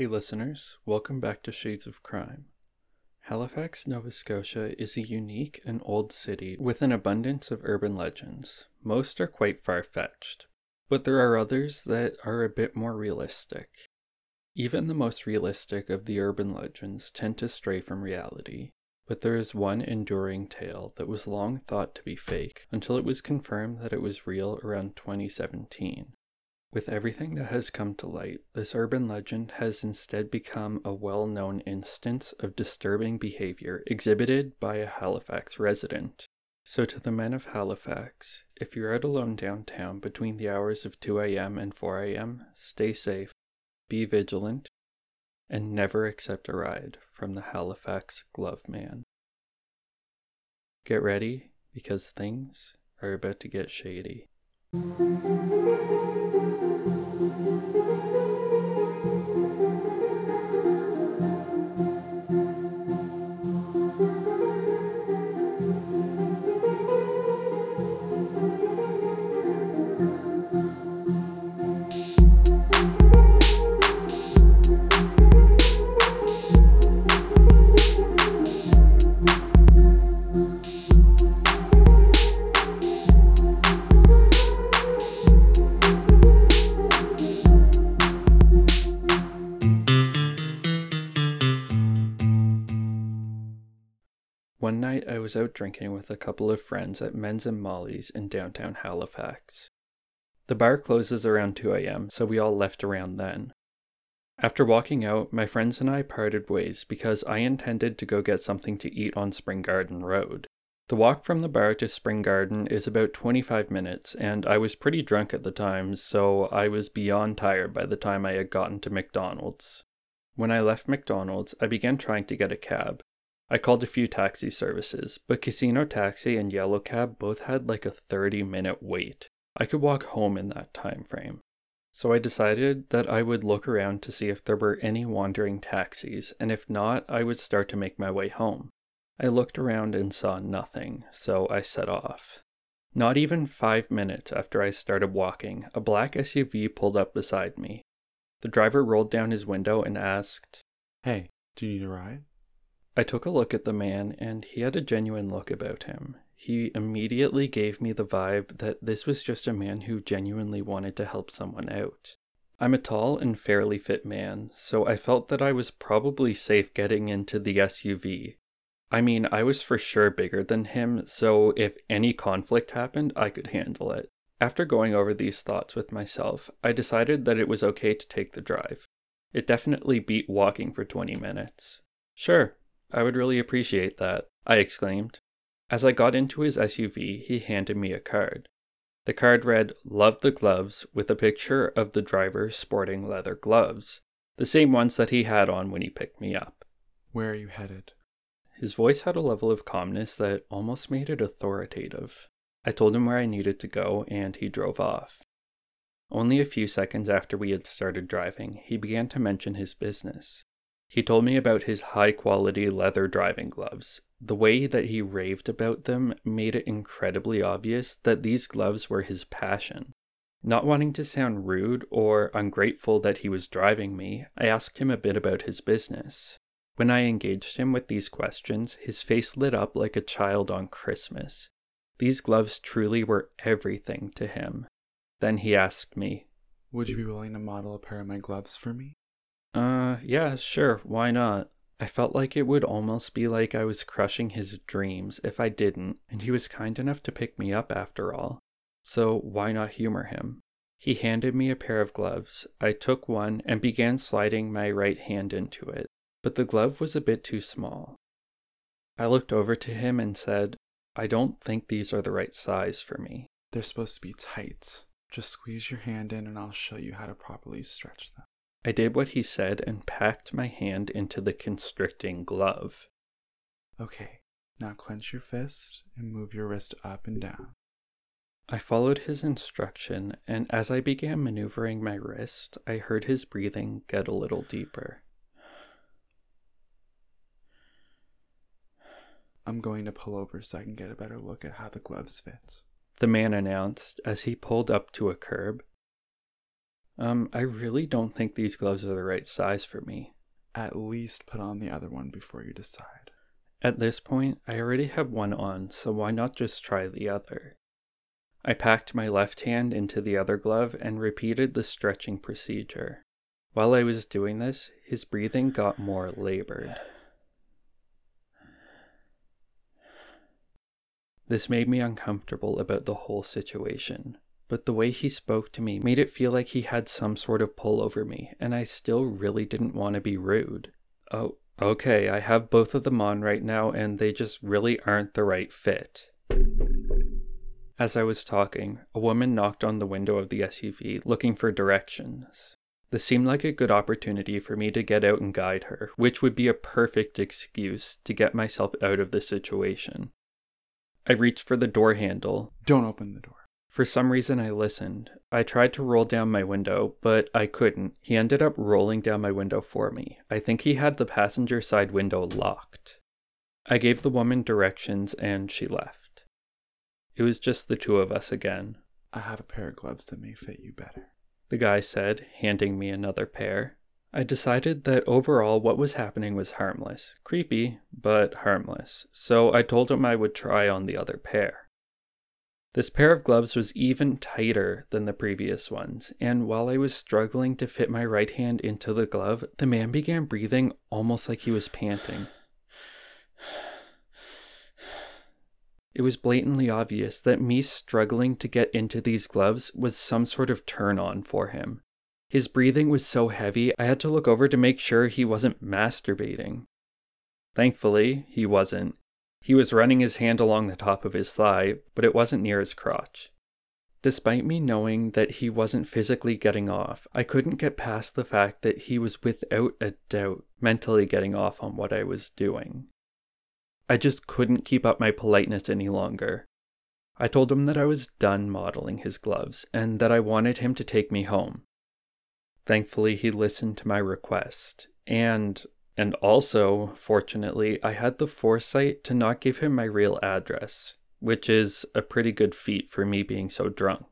Hey, listeners, welcome back to Shades of Crime. Halifax, Nova Scotia is a unique and old city with an abundance of urban legends. Most are quite far fetched, but there are others that are a bit more realistic. Even the most realistic of the urban legends tend to stray from reality, but there is one enduring tale that was long thought to be fake until it was confirmed that it was real around 2017. With everything that has come to light, this urban legend has instead become a well known instance of disturbing behavior exhibited by a Halifax resident. So, to the men of Halifax, if you're out alone downtown between the hours of 2 a.m. and 4 a.m., stay safe, be vigilant, and never accept a ride from the Halifax Glove Man. Get ready because things are about to get shady. Thank you. Night I was out drinking with a couple of friends at Menz and Mollyz in downtown Halifax. The bar closes around 2 a.m., so we all left around then. After walking out, my friends and I parted ways because I intended to go get something to eat on Spring Garden Road. The walk from the bar to Spring Garden is about 25 minutes, and I was pretty drunk at the time, so I was beyond tired by the time I had gotten to McDonald's. When I left McDonald's, I began trying to get a cab, I called a few taxi services, but Casino Taxi and Yellow Cab both had like a 30 minute wait. I could walk home in that time frame. So I decided that I would look around to see if there were any wandering taxis, and if not, I would start to make my way home. I looked around and saw nothing, so I set off. Not even five minutes after I started walking, a black SUV pulled up beside me. The driver rolled down his window and asked, Hey, do you need a ride? I took a look at the man, and he had a genuine look about him. He immediately gave me the vibe that this was just a man who genuinely wanted to help someone out. I'm a tall and fairly fit man, so I felt that I was probably safe getting into the SUV. I mean, I was for sure bigger than him, so if any conflict happened, I could handle it. After going over these thoughts with myself, I decided that it was okay to take the drive. It definitely beat walking for 20 minutes. Sure, I would really appreciate that, I exclaimed. As I got into his SUV, he handed me a card. The card read, Love the gloves, with a picture of the driver sporting leather gloves, the same ones that he had on when he picked me up. Where are you headed? His voice had a level of calmness that almost made it authoritative. I told him where I needed to go, and he drove off. Only a few seconds after we had started driving, he began to mention his business. He told me about his high quality leather driving gloves. The way that he raved about them made it incredibly obvious that these gloves were his passion. Not wanting to sound rude or ungrateful that he was driving me, I asked him a bit about his business. When I engaged him with these questions, his face lit up like a child on Christmas. These gloves truly were everything to him. Then he asked me, Would you be willing to model a pair of my gloves for me? Uh, yeah, sure, why not? I felt like it would almost be like I was crushing his dreams if I didn't, and he was kind enough to pick me up after all. So why not humor him? He handed me a pair of gloves. I took one and began sliding my right hand into it, but the glove was a bit too small. I looked over to him and said, I don't think these are the right size for me. They're supposed to be tight. Just squeeze your hand in and I'll show you how to properly stretch them. I did what he said and packed my hand into the constricting glove. Okay, now clench your fist and move your wrist up and down. I followed his instruction, and as I began maneuvering my wrist, I heard his breathing get a little deeper. I'm going to pull over so I can get a better look at how the gloves fit. The man announced as he pulled up to a curb. Um, I really don't think these gloves are the right size for me. At least put on the other one before you decide. At this point, I already have one on, so why not just try the other? I packed my left hand into the other glove and repeated the stretching procedure. While I was doing this, his breathing got more labored. This made me uncomfortable about the whole situation, but the way he spoke to me made it feel like he had some sort of pull over me, and I still really didn't want to be rude. Oh, okay, I have both of them on right now, and they just really aren't the right fit. As I was talking, a woman knocked on the window of the SUV looking for directions. This seemed like a good opportunity for me to get out and guide her, which would be a perfect excuse to get myself out of the situation. I reached for the door handle. Don't open the door. For some reason, I listened. I tried to roll down my window, but I couldn't. He ended up rolling down my window for me. I think he had the passenger side window locked. I gave the woman directions and she left. It was just the two of us again. I have a pair of gloves that may fit you better. The guy said, handing me another pair. I decided that overall what was happening was harmless. Creepy, but harmless. So I told him I would try on the other pair. This pair of gloves was even tighter than the previous ones, and while I was struggling to fit my right hand into the glove, the man began breathing almost like he was panting. It was blatantly obvious that me struggling to get into these gloves was some sort of turn on for him. His breathing was so heavy, I had to look over to make sure he wasn't masturbating. Thankfully, he wasn't, he was running his hand along the top of his thigh, but it wasn't near his crotch. Despite me knowing that he wasn't physically getting off, I couldn't get past the fact that he was without a doubt mentally getting off on what I was doing. I just couldn't keep up my politeness any longer. I told him that I was done modeling his gloves and that I wanted him to take me home. Thankfully, he listened to my request, and and also, fortunately, I had the foresight to not give him my real address, which is a pretty good feat for me being so drunk.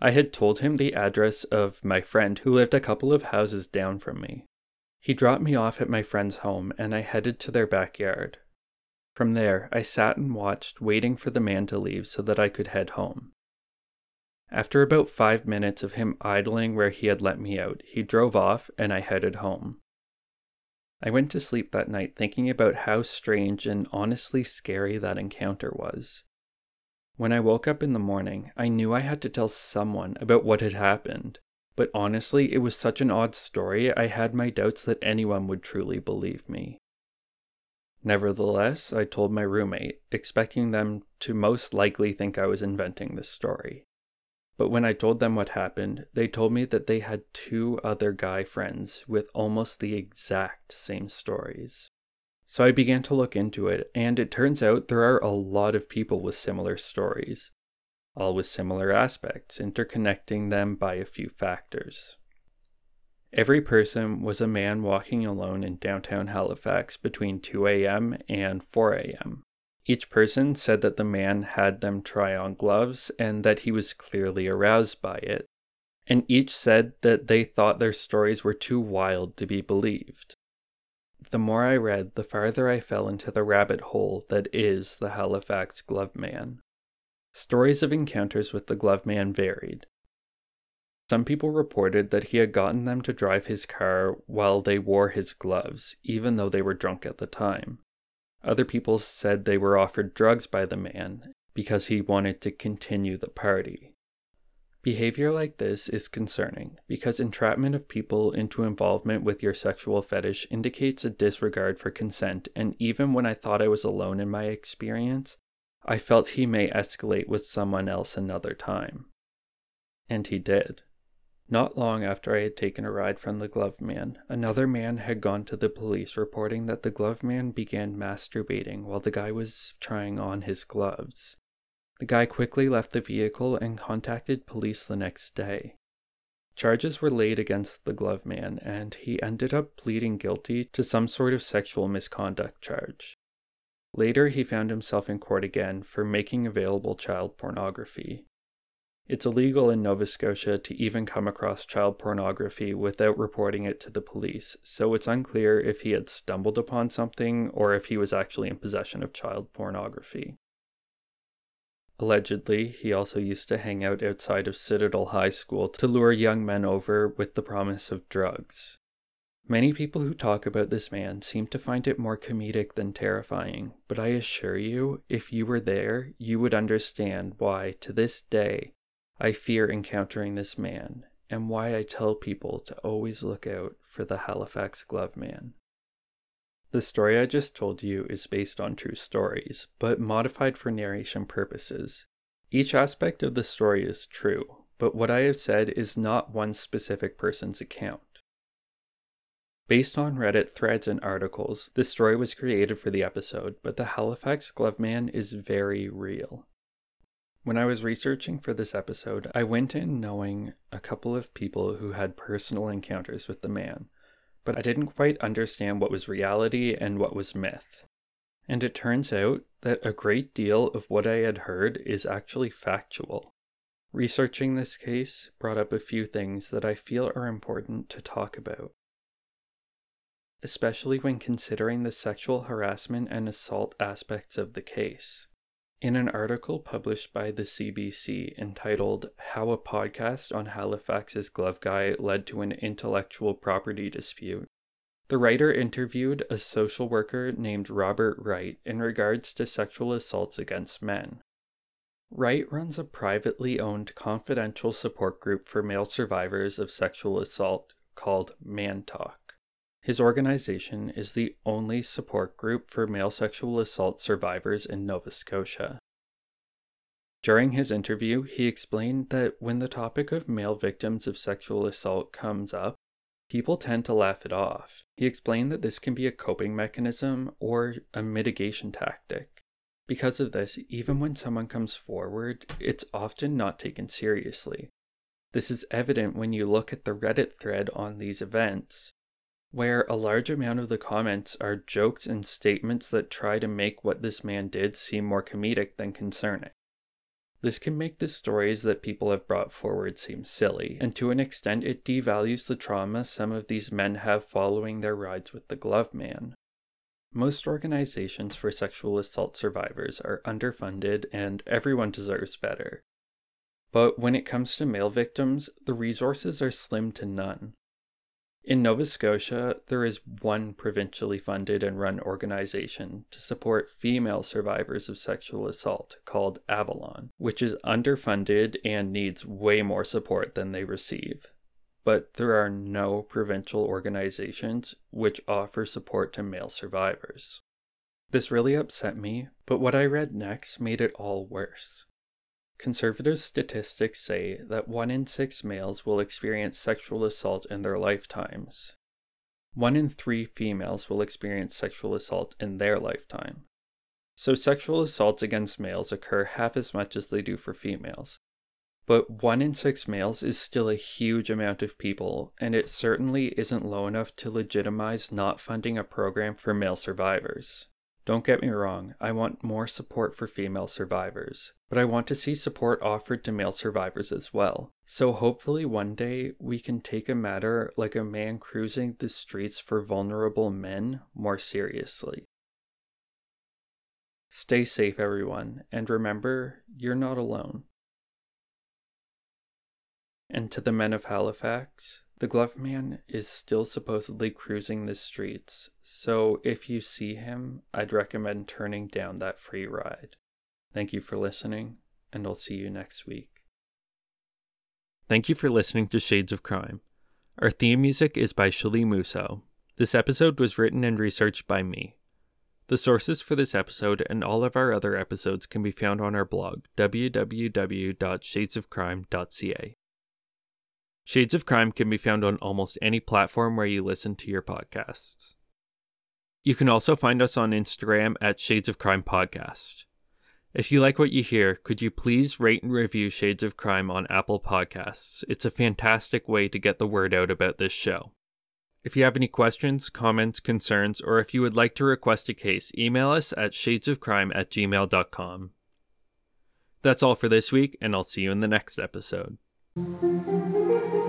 I had told him the address of my friend who lived a couple of houses down from me. He dropped me off at my friend's home and I headed to their backyard. From there, I sat and watched, waiting for the man to leave so that I could head home. After about five minutes of him idling where he had let me out, he drove off and I headed home. I went to sleep that night thinking about how strange and honestly scary that encounter was. When I woke up in the morning, I knew I had to tell someone about what had happened, but honestly, it was such an odd story, I had my doubts that anyone would truly believe me. Nevertheless, I told my roommate, expecting them to most likely think I was inventing this story. But when I told them what happened, they told me that they had two other guy friends with almost the exact same stories. So I began to look into it, and it turns out there are a lot of people with similar stories, all with similar aspects, interconnecting them by a few factors. Every person was a man walking alone in downtown Halifax between 2 a.m. and 4 a.m. Each person said that the man had them try on gloves and that he was clearly aroused by it, and each said that they thought their stories were too wild to be believed. The more I read, the farther I fell into the rabbit hole that is the Halifax Glove Man. Stories of encounters with the Glove Man varied. Some people reported that he had gotten them to drive his car while they wore his gloves, even though they were drunk at the time. Other people said they were offered drugs by the man because he wanted to continue the party. Behavior like this is concerning because entrapment of people into involvement with your sexual fetish indicates a disregard for consent, and even when I thought I was alone in my experience, I felt he may escalate with someone else another time. And he did. Not long after I had taken a ride from the glove man, another man had gone to the police reporting that the glove man began masturbating while the guy was trying on his gloves. The guy quickly left the vehicle and contacted police the next day. Charges were laid against the glove man, and he ended up pleading guilty to some sort of sexual misconduct charge. Later, he found himself in court again for making available child pornography. It's illegal in Nova Scotia to even come across child pornography without reporting it to the police, so it's unclear if he had stumbled upon something or if he was actually in possession of child pornography. Allegedly, he also used to hang out outside of Citadel High School to lure young men over with the promise of drugs. Many people who talk about this man seem to find it more comedic than terrifying, but I assure you, if you were there, you would understand why, to this day, I fear encountering this man, and why I tell people to always look out for the Halifax Glove Man. The story I just told you is based on true stories, but modified for narration purposes. Each aspect of the story is true, but what I have said is not one specific person's account. Based on Reddit threads and articles, this story was created for the episode, but the Halifax Glove Man is very real. When I was researching for this episode, I went in knowing a couple of people who had personal encounters with the man, but I didn't quite understand what was reality and what was myth. And it turns out that a great deal of what I had heard is actually factual. Researching this case brought up a few things that I feel are important to talk about. Especially when considering the sexual harassment and assault aspects of the case. In an article published by the CBC entitled How a Podcast on Halifax's Glove Guy Led to an Intellectual Property Dispute, the writer interviewed a social worker named Robert Wright in regards to sexual assaults against men. Wright runs a privately owned confidential support group for male survivors of sexual assault called Man Talk. His organization is the only support group for male sexual assault survivors in Nova Scotia. During his interview, he explained that when the topic of male victims of sexual assault comes up, people tend to laugh it off. He explained that this can be a coping mechanism or a mitigation tactic. Because of this, even when someone comes forward, it's often not taken seriously. This is evident when you look at the Reddit thread on these events, where a large amount of the comments are jokes and statements that try to make what this man did seem more comedic than concerning. This can make the stories that people have brought forward seem silly, and to an extent, it devalues the trauma some of these men have following their rides with the glove man. Most organizations for sexual assault survivors are underfunded, and everyone deserves better. But when it comes to male victims, the resources are slim to none. In Nova Scotia, there is one provincially funded and run organization to support female survivors of sexual assault called Avalon, which is underfunded and needs way more support than they receive. But there are no provincial organizations which offer support to male survivors. This really upset me, but what I read next made it all worse. Conservative statistics say that one in six males will experience sexual assault in their lifetimes. One in three females will experience sexual assault in their lifetime. So, sexual assaults against males occur half as much as they do for females. But one in six males is still a huge amount of people, and it certainly isn't low enough to legitimize not funding a program for male survivors. Don't get me wrong, I want more support for female survivors, but I want to see support offered to male survivors as well. So hopefully one day we can take a matter like a man cruising the streets for vulnerable men more seriously. Stay safe, everyone, and remember, you're not alone. And to the men of Halifax, the glove man is still supposedly cruising the streets, so if you see him, I'd recommend turning down that free ride. Thank you for listening, and I'll see you next week. Thank you for listening to Shades of Crime. Our theme music is by Shali Muso. This episode was written and researched by me. The sources for this episode and all of our other episodes can be found on our blog, www.shadesofcrime.ca. Shades of Crime can be found on almost any platform where you listen to your podcasts. You can also find us on Instagram at Shades of Crime Podcast. If you like what you hear, could you please rate and review Shades of Crime on Apple Podcasts? It's a fantastic way to get the word out about this show. If you have any questions, comments, concerns, or if you would like to request a case, email us at shadesofcrime at gmail.com. That's all for this week, and I'll see you in the next episode. Thank you.